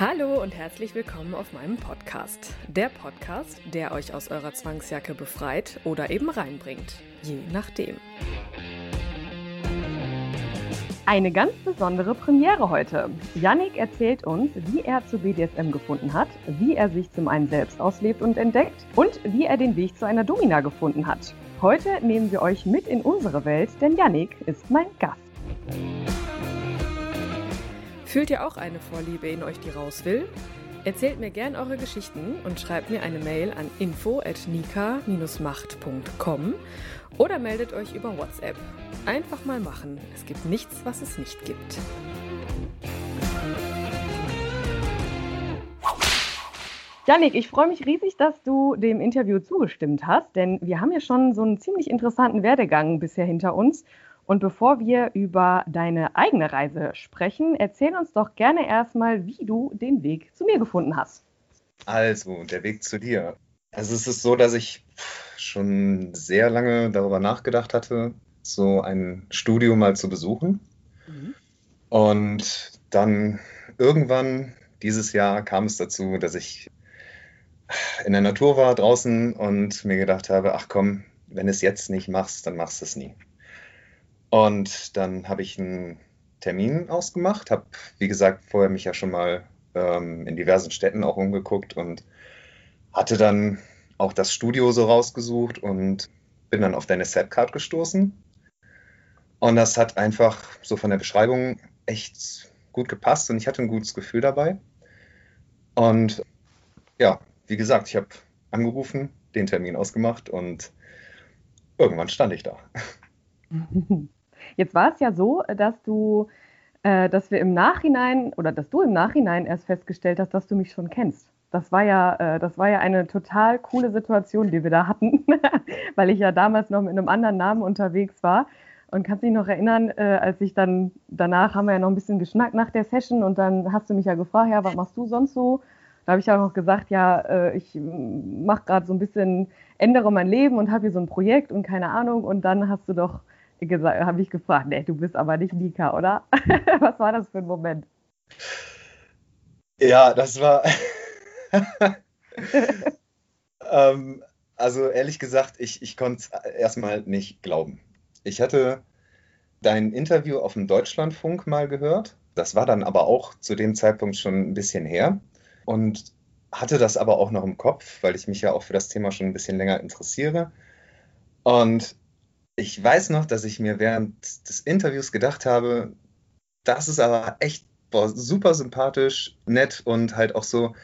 Hallo und herzlich willkommen auf meinem Podcast. Der Podcast, der euch aus eurer Zwangsjacke befreit oder eben reinbringt. Je nachdem. Eine ganz besondere Premiere heute. Yannick erzählt uns, wie er zu BDSM gefunden hat, wie er sich zum einen selbst auslebt und entdeckt und wie er den Weg zu einer Domina gefunden hat. Heute nehmen wir euch mit in unsere Welt, denn Yannick ist mein Gast. Fühlt ihr auch eine Vorliebe in euch, die raus will? Erzählt mir gern eure Geschichten und schreibt mir eine Mail an info@nika-macht.com oder meldet euch über WhatsApp. Einfach mal machen. Es gibt nichts, was es nicht gibt. Janik, ich freue mich riesig, dass du dem Interview zugestimmt hast, denn wir haben ja schon so einen ziemlich interessanten Werdegang bisher hinter uns und bevor wir über deine eigene Reise sprechen, erzähl uns doch gerne erstmal, wie du den Weg zu mir gefunden hast. Also, der Weg zu dir. Also es ist so, dass ich schon sehr lange darüber nachgedacht hatte, so ein Studio mal zu besuchen. Mhm. Und dann irgendwann dieses Jahr kam es dazu, dass ich in der Natur war draußen und mir gedacht habe, ach komm, wenn du es jetzt nicht machst, dann machst du es nie. Und dann habe ich einen Termin ausgemacht, habe, wie gesagt, vorher mich ja schon mal ähm, in diversen Städten auch umgeguckt und hatte dann auch das Studio so rausgesucht und bin dann auf deine Setcard gestoßen. Und das hat einfach so von der Beschreibung echt gut gepasst und ich hatte ein gutes Gefühl dabei. Und ja, wie gesagt, ich habe angerufen, den Termin ausgemacht und irgendwann stand ich da. Jetzt war es ja so, dass du, äh, dass wir im Nachhinein oder dass du im Nachhinein erst festgestellt hast, dass du mich schon kennst. Das war ja, äh, das war ja eine total coole Situation, die wir da hatten, weil ich ja damals noch mit einem anderen Namen unterwegs war. Und kannst dich noch erinnern, äh, als ich dann, danach haben wir ja noch ein bisschen geschnackt nach der Session und dann hast du mich ja gefragt, ja, was machst du sonst so? Da habe ich auch noch gesagt, ja, äh, ich mache gerade so ein bisschen, ändere mein Leben und habe hier so ein Projekt und keine Ahnung. Und dann hast du doch habe ich gefragt, nee, du bist aber nicht Nika, oder? Was war das für ein Moment? Ja, das war. ähm, also ehrlich gesagt, ich, ich konnte es erstmal nicht glauben. Ich hatte dein Interview auf dem Deutschlandfunk mal gehört. Das war dann aber auch zu dem Zeitpunkt schon ein bisschen her. Und hatte das aber auch noch im Kopf, weil ich mich ja auch für das Thema schon ein bisschen länger interessiere. Und ich weiß noch, dass ich mir während des Interviews gedacht habe, das ist aber echt boah, super sympathisch, nett und halt auch so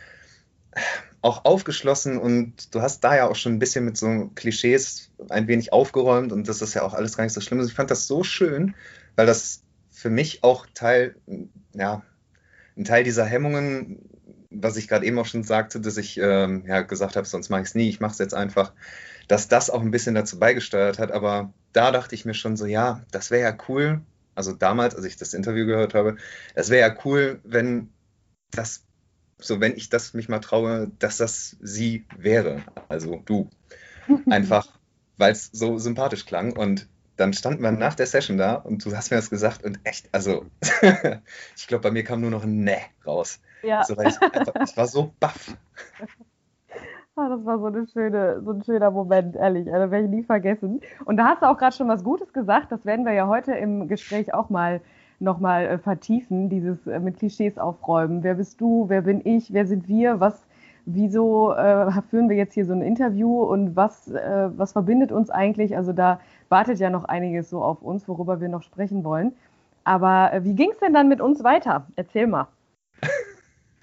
auch aufgeschlossen und du hast da ja auch schon ein bisschen mit so Klischees ein wenig aufgeräumt und das ist ja auch alles gar nicht so schlimm. Also ich fand das so schön, weil das für mich auch Teil, ja, ein Teil dieser Hemmungen, was ich gerade eben auch schon sagte, dass ich ähm, ja gesagt habe, sonst mache ich es nie, ich mache es jetzt einfach, dass das auch ein bisschen dazu beigesteuert hat. Aber da dachte ich mir schon so, ja, das wäre ja cool. Also damals, als ich das Interview gehört habe, es wäre ja cool, wenn das, so wenn ich das mich mal traue, dass das sie wäre. Also du. Einfach, weil es so sympathisch klang. Und dann standen wir nach der Session da und du hast mir das gesagt und echt, also ich glaube, bei mir kam nur noch ein Ne raus. Ja. So, ich, einfach, ich war so baff. Ah, das war so, eine schöne, so ein schöner Moment, ehrlich. Also werde ich nie vergessen. Und da hast du auch gerade schon was Gutes gesagt. Das werden wir ja heute im Gespräch auch mal nochmal äh, vertiefen, dieses äh, mit Klischees aufräumen. Wer bist du? Wer bin ich? Wer sind wir? Was, wieso äh, führen wir jetzt hier so ein Interview und was, äh, was verbindet uns eigentlich? Also da wartet ja noch einiges so auf uns, worüber wir noch sprechen wollen. Aber äh, wie ging es denn dann mit uns weiter? Erzähl mal.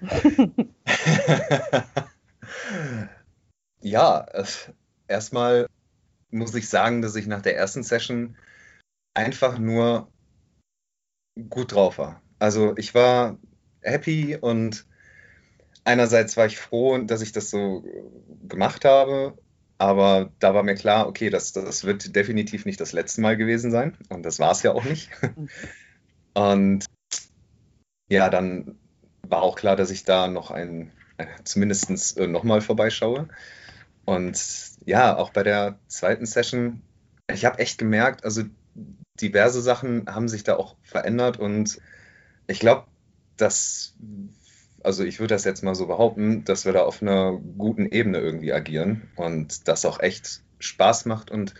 Ja, erstmal muss ich sagen, dass ich nach der ersten Session einfach nur gut drauf war. Also ich war happy und einerseits war ich froh, dass ich das so gemacht habe, aber da war mir klar, okay, das, das wird definitiv nicht das letzte Mal gewesen sein und das war es ja auch nicht. und ja, dann war auch klar, dass ich da noch ein, zumindest äh, nochmal vorbeischaue. Und ja, auch bei der zweiten Session, ich habe echt gemerkt, also diverse Sachen haben sich da auch verändert und ich glaube, dass, also ich würde das jetzt mal so behaupten, dass wir da auf einer guten Ebene irgendwie agieren und das auch echt Spaß macht und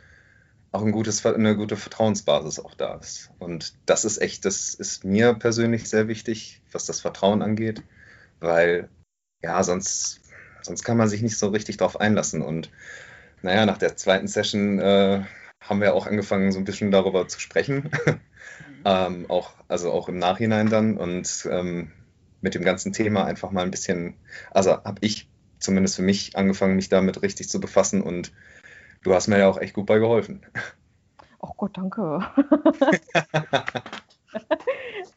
auch ein gutes, eine gute Vertrauensbasis auch da ist. Und das ist echt, das ist mir persönlich sehr wichtig, was das Vertrauen angeht, weil ja, sonst, sonst kann man sich nicht so richtig drauf einlassen. Und naja, nach der zweiten Session äh, haben wir auch angefangen, so ein bisschen darüber zu sprechen. Ähm, auch, also auch im Nachhinein dann und ähm, mit dem ganzen Thema einfach mal ein bisschen, also habe ich zumindest für mich angefangen, mich damit richtig zu befassen und du hast mir ja auch echt gut bei geholfen. Oh Gott, danke.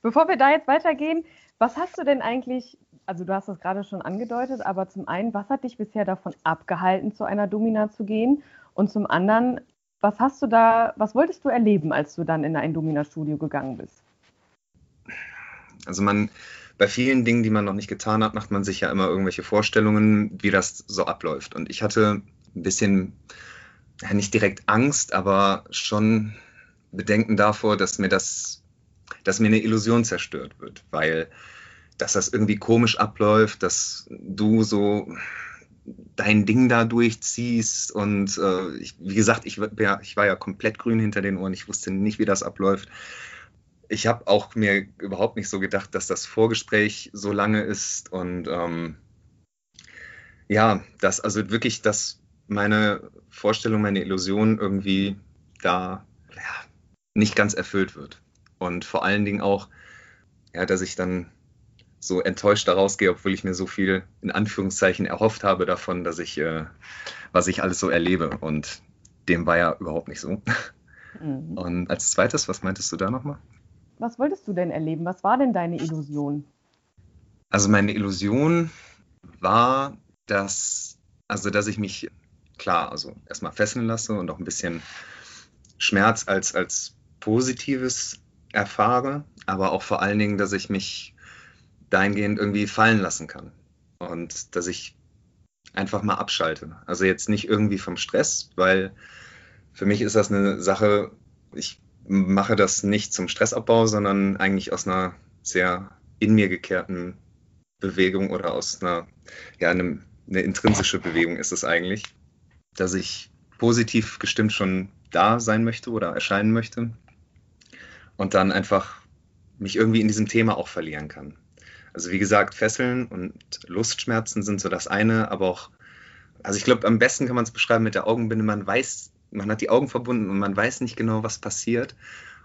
Bevor wir da jetzt weitergehen, was hast du denn eigentlich, also du hast das gerade schon angedeutet, aber zum einen, was hat dich bisher davon abgehalten, zu einer Domina zu gehen? Und zum anderen, was hast du da, was wolltest du erleben, als du dann in ein Domina-Studio gegangen bist? Also man, bei vielen Dingen, die man noch nicht getan hat, macht man sich ja immer irgendwelche Vorstellungen, wie das so abläuft. Und ich hatte ein bisschen, ja, nicht direkt Angst, aber schon Bedenken davor, dass mir das, dass mir eine Illusion zerstört wird, weil dass das irgendwie komisch abläuft, dass du so dein Ding da durchziehst. Und äh, ich, wie gesagt, ich, ja, ich war ja komplett grün hinter den Ohren. Ich wusste nicht, wie das abläuft. Ich habe auch mir überhaupt nicht so gedacht, dass das Vorgespräch so lange ist. Und ähm, ja, dass also wirklich, dass meine Vorstellung, meine Illusion irgendwie da ja, nicht ganz erfüllt wird. Und vor allen Dingen auch, ja, dass ich dann so enttäuscht daraus gehe, obwohl ich mir so viel in Anführungszeichen erhofft habe davon, dass ich, äh, was ich alles so erlebe. Und dem war ja überhaupt nicht so. Mhm. Und als zweites, was meintest du da nochmal? Was wolltest du denn erleben? Was war denn deine Illusion? Also meine Illusion war, dass, also dass ich mich, klar, also erstmal fesseln lasse und auch ein bisschen Schmerz als, als Positives erfahre, aber auch vor allen Dingen, dass ich mich dahingehend irgendwie fallen lassen kann. Und dass ich einfach mal abschalte. Also jetzt nicht irgendwie vom Stress, weil für mich ist das eine Sache, ich mache das nicht zum Stressabbau, sondern eigentlich aus einer sehr in mir gekehrten Bewegung oder aus einer, ja, einem, eine intrinsische Bewegung ist es eigentlich, dass ich positiv gestimmt schon da sein möchte oder erscheinen möchte und dann einfach mich irgendwie in diesem Thema auch verlieren kann. Also wie gesagt, Fesseln und Lustschmerzen sind so das eine, aber auch, also ich glaube, am besten kann man es beschreiben mit der Augenbinde. Man weiß, man hat die Augen verbunden und man weiß nicht genau, was passiert.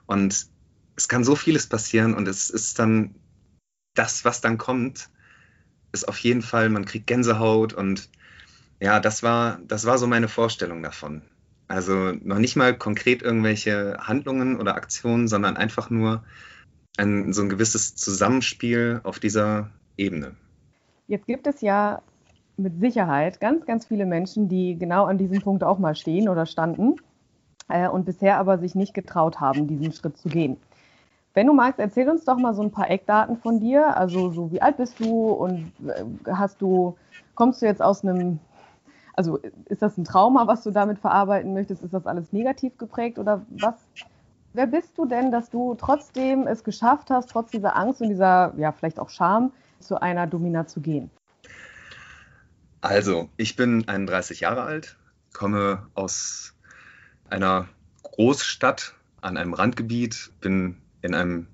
Und es kann so vieles passieren und es ist dann das, was dann kommt, ist auf jeden Fall, man kriegt Gänsehaut und ja, das war, das war so meine Vorstellung davon. Also noch nicht mal konkret irgendwelche Handlungen oder Aktionen, sondern einfach nur, ein, so ein gewisses Zusammenspiel auf dieser Ebene. Jetzt gibt es ja mit Sicherheit ganz, ganz viele Menschen, die genau an diesem Punkt auch mal stehen oder standen äh, und bisher aber sich nicht getraut haben, diesen Schritt zu gehen. Wenn du magst, erzähl uns doch mal so ein paar Eckdaten von dir. Also so wie alt bist du und äh, hast du, kommst du jetzt aus einem, also ist das ein Trauma, was du damit verarbeiten möchtest? Ist das alles negativ geprägt oder was Wer bist du denn, dass du trotzdem es geschafft hast, trotz dieser Angst und dieser, ja, vielleicht auch Scham, zu einer Domina zu gehen? Also, ich bin 31 Jahre alt, komme aus einer Großstadt an einem Randgebiet, bin in einem,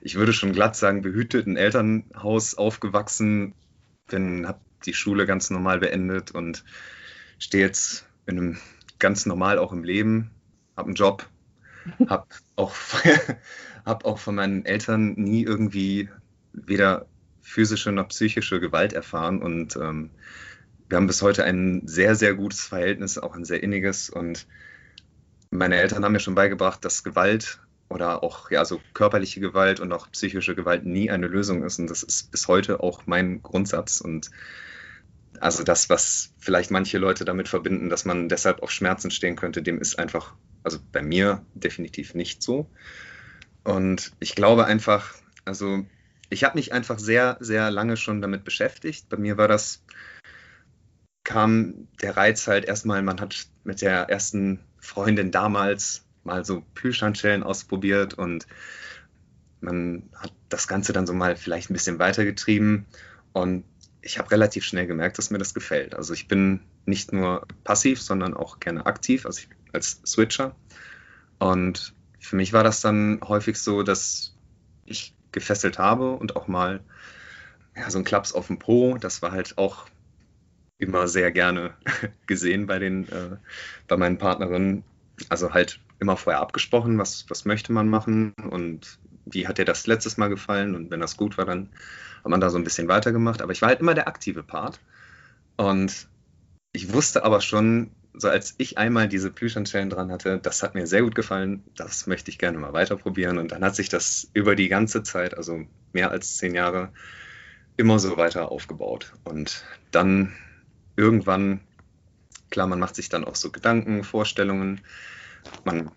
ich würde schon glatt sagen, behüteten Elternhaus aufgewachsen, habe die Schule ganz normal beendet und stehe jetzt in einem ganz normal auch im Leben, habe einen Job, habe auch, hab auch von meinen Eltern nie irgendwie weder physische noch psychische Gewalt erfahren und ähm, wir haben bis heute ein sehr, sehr gutes Verhältnis, auch ein sehr inniges und meine Eltern haben mir schon beigebracht, dass Gewalt oder auch ja so körperliche Gewalt und auch psychische Gewalt nie eine Lösung ist. Und das ist bis heute auch mein Grundsatz. Und also das, was vielleicht manche Leute damit verbinden, dass man deshalb auf Schmerzen stehen könnte, dem ist einfach, also bei mir definitiv nicht so. Und ich glaube einfach, also ich habe mich einfach sehr, sehr lange schon damit beschäftigt. Bei mir war das, kam der Reiz halt erstmal, man hat mit der ersten Freundin damals mal so Plüschhandschellen ausprobiert und man hat das Ganze dann so mal vielleicht ein bisschen weitergetrieben und ich habe relativ schnell gemerkt, dass mir das gefällt. Also ich bin nicht nur passiv, sondern auch gerne aktiv, also ich, als Switcher. Und für mich war das dann häufig so, dass ich gefesselt habe und auch mal ja, so ein Klaps auf dem Po, das war halt auch immer sehr gerne gesehen bei den, äh, bei meinen Partnerinnen. Also halt immer vorher abgesprochen, was, was möchte man machen und wie hat dir das letztes Mal gefallen und wenn das gut war, dann hat man da so ein bisschen weitergemacht. Aber ich war halt immer der aktive Part und ich wusste aber schon, so als ich einmal diese Plüschhandschellen dran hatte, das hat mir sehr gut gefallen, das möchte ich gerne mal weiterprobieren. Und dann hat sich das über die ganze Zeit, also mehr als zehn Jahre, immer so weiter aufgebaut. Und dann irgendwann, klar, man macht sich dann auch so Gedanken, Vorstellungen, man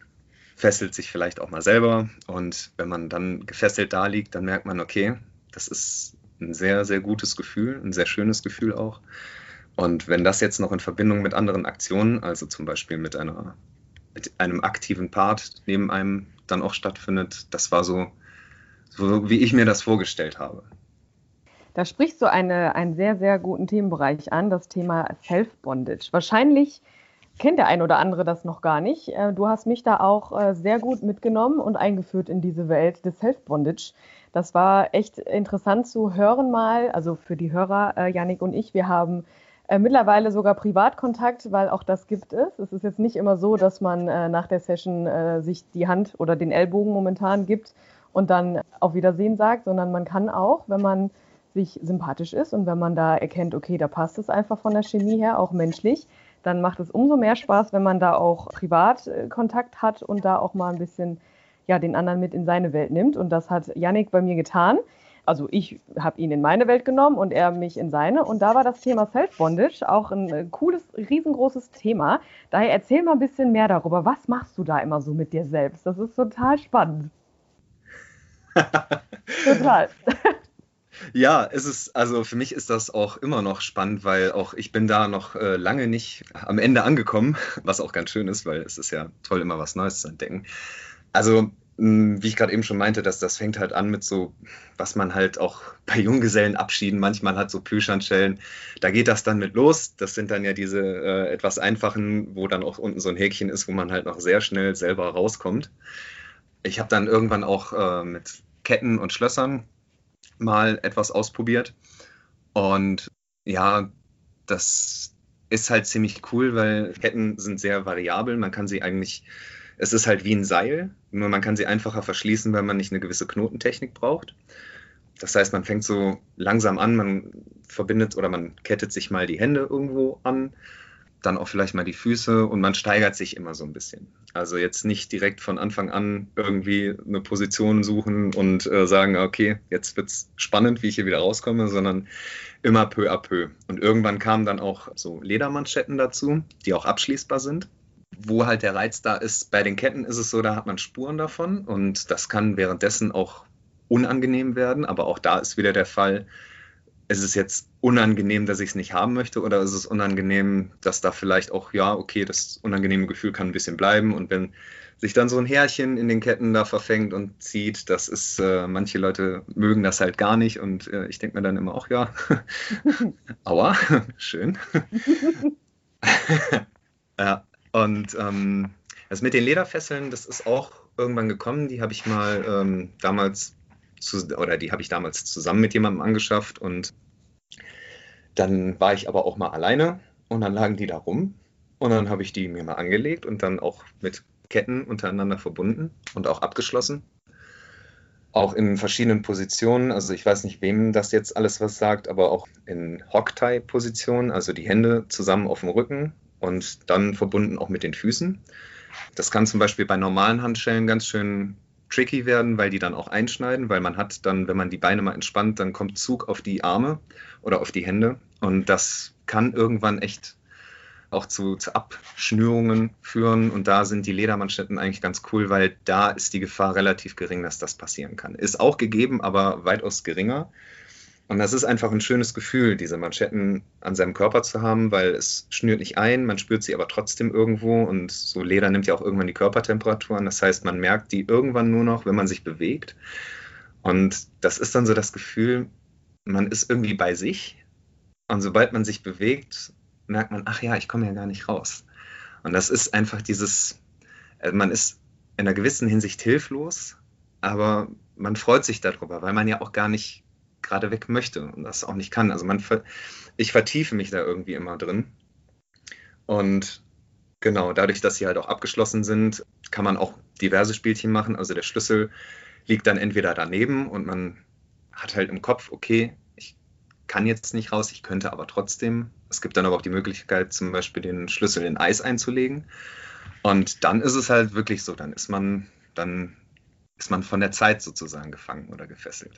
fesselt sich vielleicht auch mal selber. Und wenn man dann gefesselt da liegt, dann merkt man, okay, das ist ein sehr, sehr gutes Gefühl, ein sehr schönes Gefühl auch. Und wenn das jetzt noch in Verbindung mit anderen Aktionen, also zum Beispiel mit, einer, mit einem aktiven Part neben einem dann auch stattfindet, das war so, so wie ich mir das vorgestellt habe. Da sprichst du eine, einen sehr, sehr guten Themenbereich an, das Thema Self-Bondage. Wahrscheinlich kennt der ein oder andere das noch gar nicht. Äh, du hast mich da auch äh, sehr gut mitgenommen und eingeführt in diese Welt des Self-Bondage. Das war echt interessant zu hören mal, also für die Hörer, äh, Yannick und ich, wir haben mittlerweile sogar Privatkontakt, weil auch das gibt es. Es ist jetzt nicht immer so, dass man nach der Session sich die Hand oder den Ellbogen momentan gibt und dann auf Wiedersehen sagt, sondern man kann auch, wenn man sich sympathisch ist und wenn man da erkennt, okay, da passt es einfach von der Chemie her, auch menschlich, dann macht es umso mehr Spaß, wenn man da auch privat äh, hat und da auch mal ein bisschen ja, den anderen mit in seine Welt nimmt. Und das hat Yannick bei mir getan. Also ich habe ihn in meine Welt genommen und er mich in seine. Und da war das Thema Self-Bondage auch ein äh, cooles, riesengroßes Thema. Daher erzähl mal ein bisschen mehr darüber. Was machst du da immer so mit dir selbst? Das ist total spannend. total. Ja, es ist, also für mich ist das auch immer noch spannend, weil auch ich bin da noch äh, lange nicht am Ende angekommen, was auch ganz schön ist, weil es ist ja toll, immer was Neues zu entdecken. Also, wie ich gerade eben schon meinte, dass das fängt halt an mit so, was man halt auch bei Junggesellenabschieden manchmal hat, so Plüschhandschellen. Da geht das dann mit los. Das sind dann ja diese äh, etwas einfachen, wo dann auch unten so ein Häkchen ist, wo man halt noch sehr schnell selber rauskommt. Ich habe dann irgendwann auch äh, mit Ketten und Schlössern mal etwas ausprobiert. Und ja, das ist halt ziemlich cool, weil Ketten sind sehr variabel. Man kann sie eigentlich, es ist halt wie ein Seil, nur man kann sie einfacher verschließen, weil man nicht eine gewisse Knotentechnik braucht. Das heißt, man fängt so langsam an, man verbindet oder man kettet sich mal die Hände irgendwo an dann auch vielleicht mal die Füße und man steigert sich immer so ein bisschen. Also jetzt nicht direkt von Anfang an irgendwie eine Position suchen und äh, sagen, okay, jetzt wird es spannend, wie ich hier wieder rauskomme, sondern immer peu à peu. Und irgendwann kamen dann auch so Ledermanschetten dazu, die auch abschließbar sind. Wo halt der Reiz da ist, bei den Ketten ist es so, da hat man Spuren davon und das kann währenddessen auch unangenehm werden, aber auch da ist wieder der Fall, ist es jetzt unangenehm, dass ich es nicht haben möchte oder ist es unangenehm, dass da vielleicht auch, ja, okay, das unangenehme Gefühl kann ein bisschen bleiben und wenn sich dann so ein Härchen in den Ketten da verfängt und zieht, das ist, äh, manche Leute mögen das halt gar nicht und äh, ich denke mir dann immer auch, ja, aua, schön. ja, und ähm, das mit den Lederfesseln, das ist auch irgendwann gekommen, die habe ich mal ähm, damals zu, oder die habe ich damals zusammen mit jemandem angeschafft und dann war ich aber auch mal alleine und dann lagen die da rum und dann habe ich die mir mal angelegt und dann auch mit Ketten untereinander verbunden und auch abgeschlossen. Auch in verschiedenen Positionen, also ich weiß nicht, wem das jetzt alles was sagt, aber auch in Hocktie-Positionen, also die Hände zusammen auf dem Rücken und dann verbunden auch mit den Füßen. Das kann zum Beispiel bei normalen Handschellen ganz schön tricky werden, weil die dann auch einschneiden, weil man hat dann, wenn man die Beine mal entspannt, dann kommt Zug auf die Arme oder auf die Hände und das kann irgendwann echt auch zu, zu Abschnürungen führen und da sind die Ledermanschetten eigentlich ganz cool, weil da ist die Gefahr relativ gering, dass das passieren kann. Ist auch gegeben, aber weitaus geringer. Und das ist einfach ein schönes Gefühl, diese Manschetten an seinem Körper zu haben, weil es schnürt nicht ein, man spürt sie aber trotzdem irgendwo und so Leder nimmt ja auch irgendwann die Körpertemperatur an. Das heißt, man merkt die irgendwann nur noch, wenn man sich bewegt. Und das ist dann so das Gefühl, man ist irgendwie bei sich. Und sobald man sich bewegt, merkt man, ach ja, ich komme ja gar nicht raus. Und das ist einfach dieses, äh, man ist in einer gewissen Hinsicht hilflos, aber man freut sich darüber, weil man ja auch gar nicht gerade weg möchte und das auch nicht kann. Also man, ich vertiefe mich da irgendwie immer drin. Und genau, dadurch, dass sie halt auch abgeschlossen sind, kann man auch diverse Spielchen machen. Also der Schlüssel liegt dann entweder daneben und man hat halt im Kopf, okay, ich kann jetzt nicht raus, ich könnte aber trotzdem. Es gibt dann aber auch die Möglichkeit, zum Beispiel den Schlüssel in Eis einzulegen. Und dann ist es halt wirklich so, dann ist man, dann ist man von der Zeit sozusagen gefangen oder gefesselt.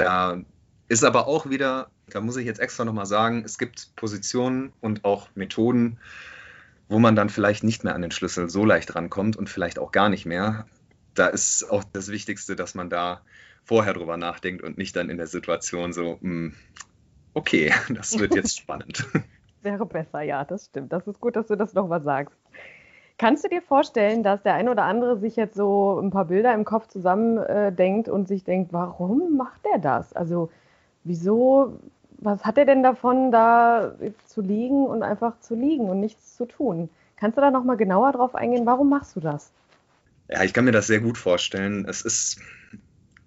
Da ist aber auch wieder, da muss ich jetzt extra nochmal sagen, es gibt Positionen und auch Methoden, wo man dann vielleicht nicht mehr an den Schlüssel so leicht rankommt und vielleicht auch gar nicht mehr. Da ist auch das Wichtigste, dass man da vorher drüber nachdenkt und nicht dann in der Situation so, mh, hm, okay, das wird jetzt spannend. Wäre besser, ja, das stimmt. Das ist gut, dass du das nochmal sagst. Kannst du dir vorstellen, dass der eine oder andere sich jetzt so ein paar Bilder im Kopf zusammendenkt äh, und sich denkt, warum macht der das? Also wieso, was hat er denn davon, da zu liegen und einfach zu liegen und nichts zu tun? Kannst du da nochmal genauer drauf eingehen? Warum machst du das? Ja, ich kann mir das sehr gut vorstellen. Es ist,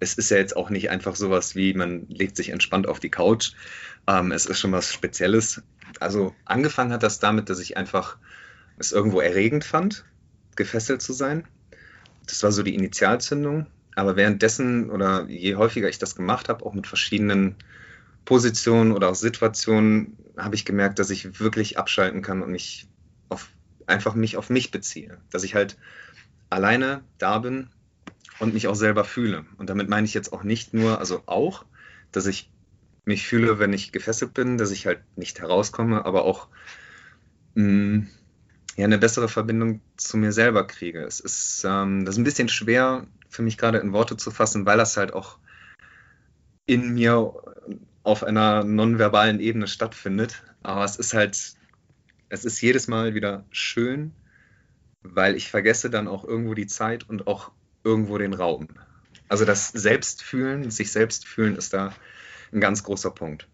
es ist ja jetzt auch nicht einfach sowas wie, man legt sich entspannt auf die Couch. Ähm, es ist schon was Spezielles. Also angefangen hat das damit, dass ich einfach es irgendwo erregend fand, gefesselt zu sein. Das war so die Initialzündung. Aber währenddessen oder je häufiger ich das gemacht habe, auch mit verschiedenen Positionen oder auch Situationen, habe ich gemerkt, dass ich wirklich abschalten kann und mich auf, einfach mich auf mich beziehe. Dass ich halt alleine da bin und mich auch selber fühle. Und damit meine ich jetzt auch nicht nur, also auch, dass ich mich fühle, wenn ich gefesselt bin, dass ich halt nicht herauskomme, aber auch mh, mm, ja, eine bessere Verbindung zu mir selber kriege. Es ist, ähm, das ist ein bisschen schwer für mich gerade in Worte zu fassen, weil das halt auch in mir auf einer nonverbalen Ebene stattfindet. Aber es ist halt, es ist jedes Mal wieder schön, weil ich vergesse dann auch irgendwo die Zeit und auch irgendwo den Raum. Also das Selbstfühlen, sich selbst fühlen ist da ein ganz großer Punkt.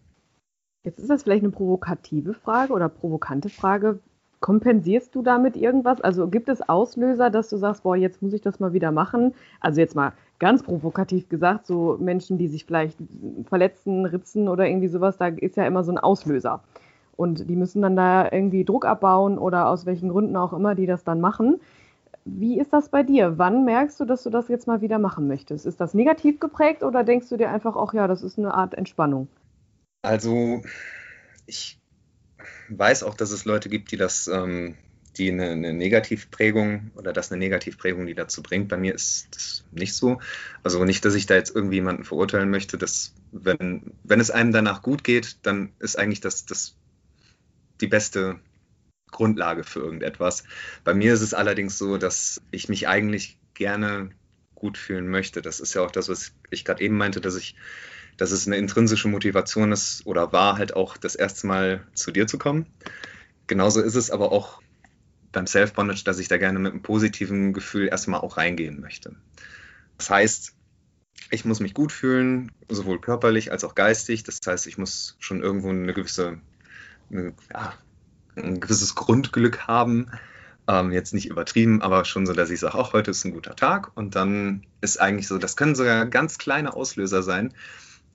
Jetzt ist das vielleicht eine provokative Frage oder provokante Frage. Kompensierst du damit irgendwas? Also gibt es Auslöser, dass du sagst, boah, jetzt muss ich das mal wieder machen? Also jetzt mal ganz provokativ gesagt, so Menschen, die sich vielleicht verletzen, ritzen oder irgendwie sowas, da ist ja immer so ein Auslöser. Und die müssen dann da irgendwie Druck abbauen oder aus welchen Gründen auch immer die das dann machen. Wie ist das bei dir? Wann merkst du, dass du das jetzt mal wieder machen möchtest? Ist das negativ geprägt oder denkst du dir einfach, ach ja, das ist eine Art Entspannung? Also ich weiß auch, dass es Leute gibt, die das, ähm, die eine, eine, Negativprägung oder das eine Negativprägung, die dazu bringt. Bei mir ist das nicht so. Also nicht, dass ich da jetzt irgendwie jemanden verurteilen möchte, dass wenn, wenn es einem danach gut geht, dann ist eigentlich das, das die beste Grundlage für irgendetwas. Bei mir ist es allerdings so, dass ich mich eigentlich gerne gut fühlen möchte. Das ist ja auch das, was ich gerade eben meinte, dass ich dass es eine intrinsische Motivation ist oder war halt auch das erste Mal zu dir zu kommen. Genauso ist es aber auch beim Self-Bondage, dass ich da gerne mit einem positiven Gefühl erstmal auch reingehen möchte. Das heißt, ich muss mich gut fühlen, sowohl körperlich als auch geistig. Das heißt, ich muss schon irgendwo eine gewisse eine, ja, ein gewisses Grundglück haben. Ähm, jetzt nicht übertrieben, aber schon so, dass ich sage, auch heute ist ein guter Tag. Und dann ist eigentlich so, das können sogar ganz kleine Auslöser sein,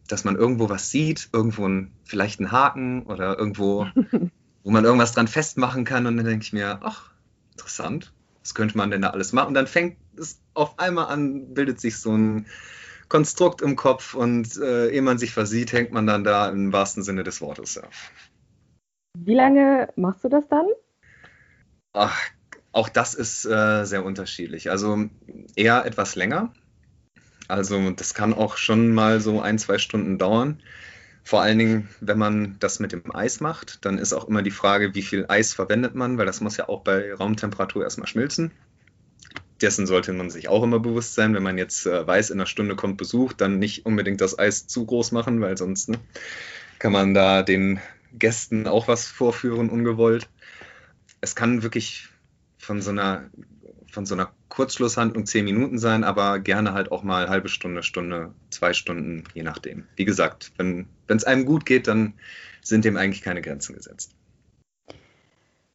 dass man irgendwo was sieht, irgendwo ein, vielleicht einen Haken oder irgendwo, wo man irgendwas dran festmachen kann. Und dann denke ich mir, ach, interessant, was könnte man denn da alles machen? Und dann fängt es auf einmal an, bildet sich so ein Konstrukt im Kopf und äh, ehe man sich versieht, hängt man dann da im wahrsten Sinne des Wortes. Ja. Wie lange machst du das dann? Ach, auch das ist äh, sehr unterschiedlich. Also eher etwas länger. Also das kann auch schon mal so ein, zwei Stunden dauern. Vor allen Dingen, wenn man das mit dem Eis macht, dann ist auch immer die Frage, wie viel Eis verwendet man, weil das muss ja auch bei Raumtemperatur erstmal schmilzen. Dessen sollte man sich auch immer bewusst sein, wenn man jetzt äh, weiß, in einer Stunde kommt Besuch, dann nicht unbedingt das Eis zu groß machen, weil sonst ne, kann man da den Gästen auch was vorführen, ungewollt. Es kann wirklich von so einer, von so einer Kurzschlusshandlung zehn Minuten sein, aber gerne halt auch mal halbe Stunde, Stunde, zwei Stunden, je nachdem. Wie gesagt, wenn es einem gut geht, dann sind dem eigentlich keine Grenzen gesetzt.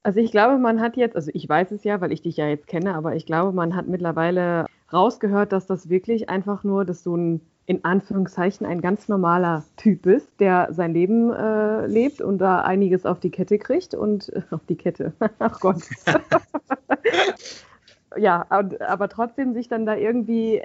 Also ich glaube, man hat jetzt, also ich weiß es ja, weil ich dich ja jetzt kenne, aber ich glaube, man hat mittlerweile rausgehört, dass das wirklich einfach nur, dass du ein in Anführungszeichen ein ganz normaler Typ bist, der sein Leben äh, lebt und da einiges auf die Kette kriegt und äh, auf die Kette. Ach Gott. ja, aber trotzdem sich dann da irgendwie,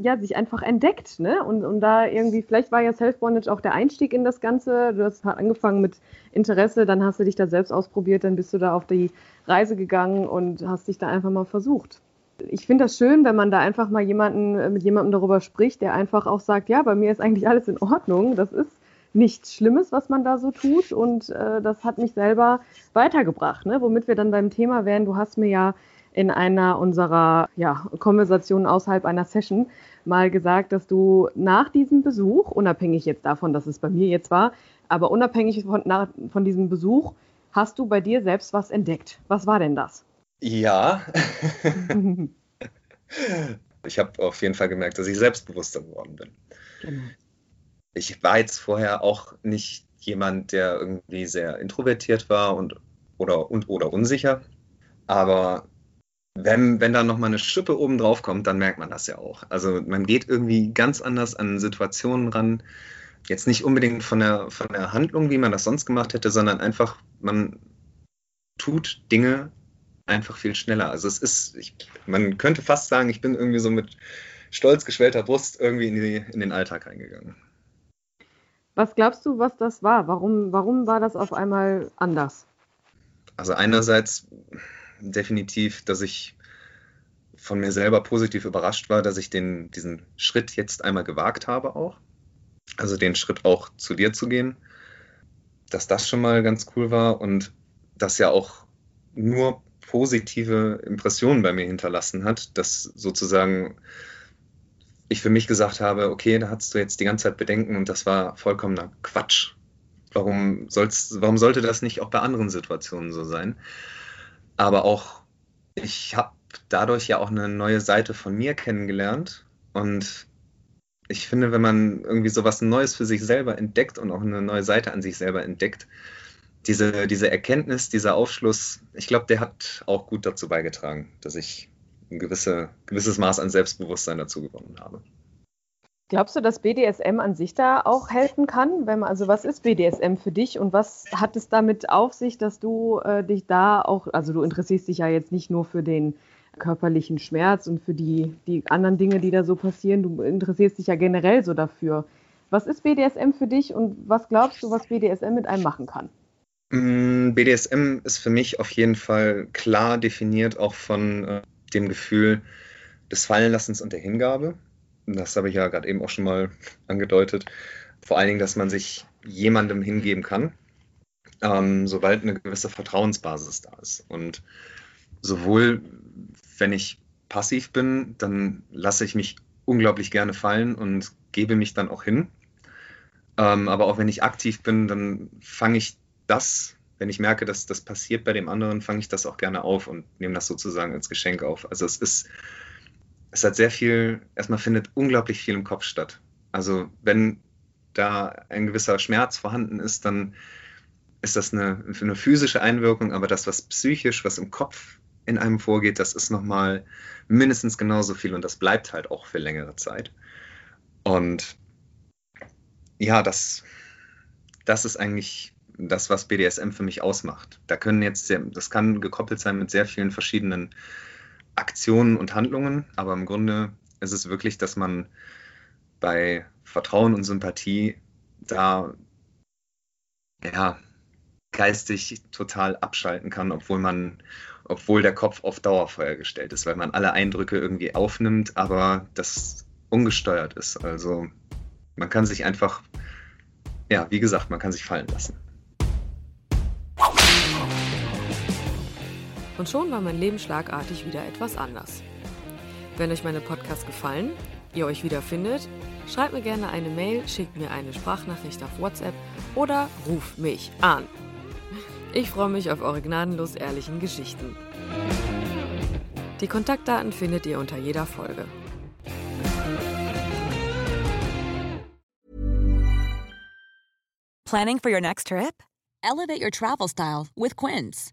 ja, sich einfach entdeckt, ne? Und, und da irgendwie, vielleicht war ja Self-Bondage auch der Einstieg in das Ganze. Du hast angefangen mit Interesse, dann hast du dich da selbst ausprobiert, dann bist du da auf die Reise gegangen und hast dich da einfach mal versucht ich finde das schön, wenn man da einfach mal jemanden, äh, mit jemandem darüber spricht, der einfach auch sagt, ja, bei mir ist eigentlich alles in Ordnung. Das ist nichts Schlimmes, was man da so tut. Und äh, das hat mich selber weitergebracht, ne? womit wir dann beim Thema wären. Du hast mir ja in einer unserer ja, Konversationen außerhalb einer Session mal gesagt, dass du nach diesem Besuch, unabhängig jetzt davon, dass es bei mir jetzt war, aber unabhängig von, nach, von diesem Besuch, hast du bei dir selbst was entdeckt. Was war denn das? Ja. ich habe auf jeden Fall gemerkt, dass ich selbstbewusster geworden bin. Genau. Ich war jetzt vorher auch nicht jemand, der irgendwie sehr introvertiert war und oder, und, oder unsicher. Aber wenn, wenn da nochmal eine Schippe oben drauf kommt, dann merkt man das ja auch. Also man geht irgendwie ganz anders an Situationen ran. Jetzt nicht unbedingt von der, von der Handlung, wie man das sonst gemacht hätte, sondern einfach, man tut Dinge einfach viel schneller. Also es ist, ich, man könnte fast sagen, ich bin irgendwie so mit stolz geschwellter Brust irgendwie in, die, in den Alltag reingegangen. Was glaubst du, was das war? Warum, warum war das auf einmal anders? Also einerseits definitiv, dass ich von mir selber positiv überrascht war, dass ich den, diesen Schritt jetzt einmal gewagt habe auch. Also den Schritt auch zu dir zu gehen. Dass das schon mal ganz cool war und dass ja auch nur positive Impressionen bei mir hinterlassen hat, dass sozusagen ich für mich gesagt habe, okay, da hattest du jetzt die ganze Zeit Bedenken und das war vollkommener Quatsch. Warum, soll's, warum sollte das nicht auch bei anderen Situationen so sein? Aber auch, ich habe dadurch ja auch eine neue Seite von mir kennengelernt und ich finde, wenn man irgendwie sowas Neues für sich selber entdeckt und auch eine neue Seite an sich selber entdeckt, diese, diese Erkenntnis, dieser Aufschluss, ich glaube, der hat auch gut dazu beigetragen, dass ich ein gewisse, gewisses Maß an Selbstbewusstsein dazu gewonnen habe. Glaubst du, dass BDSM an sich da auch helfen kann? Man, also was ist BDSM für dich und was hat es damit auf sich, dass du äh, dich da auch, also du interessierst dich ja jetzt nicht nur für den körperlichen Schmerz und für die, die anderen Dinge, die da so passieren, du interessierst dich ja generell so dafür. Was ist BDSM für dich und was glaubst du, was BDSM mit einem machen kann? Mm, BDSM ist für mich auf jeden Fall klar definiert, auch von äh, dem Gefühl des Fallenlassens und der Hingabe. Das habe ich ja gerade eben auch schon mal angedeutet. Vor allen Dingen, dass man sich jemandem hingeben kann, ähm, sobald eine gewisse Vertrauensbasis da ist. Und sowohl wenn ich passiv bin, dann lasse ich mich unglaublich gerne fallen und gebe mich dann auch hin. Ähm, aber auch wenn ich aktiv bin, dann fange ich das, wenn ich merke, dass das passiert bei dem anderen, fange ich das auch gerne auf und nehme das sozusagen als Geschenk auf. Also es ist, es hat sehr viel, erstmal findet unglaublich viel im Kopf statt. Also wenn da ein gewisser Schmerz vorhanden ist, dann ist das eine, eine physische Einwirkung, aber das, was psychisch, was im Kopf in einem vorgeht, das ist nochmal mindestens genauso viel und das bleibt halt auch für längere Zeit. Und ja, das, das ist eigentlich das, was BDSM für mich ausmacht. Da können jetzt, das kann gekoppelt sein mit sehr vielen verschiedenen Aktionen und Handlungen, aber im Grunde ist es wirklich, dass man bei Vertrauen und Sympathie da ja geistig total abschalten kann, obwohl man, obwohl der Kopf auf Dauerfeuer gestellt ist, weil man alle Eindrücke irgendwie aufnimmt, aber das ungesteuert ist. Also man kann sich einfach, ja, wie gesagt, man kann sich fallen lassen. Und schon war mein Leben schlagartig wieder etwas anders. Wenn euch meine Podcasts gefallen, ihr euch wiederfindet, schreibt mir gerne eine Mail, schickt mir eine Sprachnachricht auf WhatsApp oder ruft mich an. Ich freue mich auf eure gnadenlos ehrlichen Geschichten. Die Kontaktdaten findet ihr unter jeder Folge. Planning for your next trip? Elevate your travel style with Quince.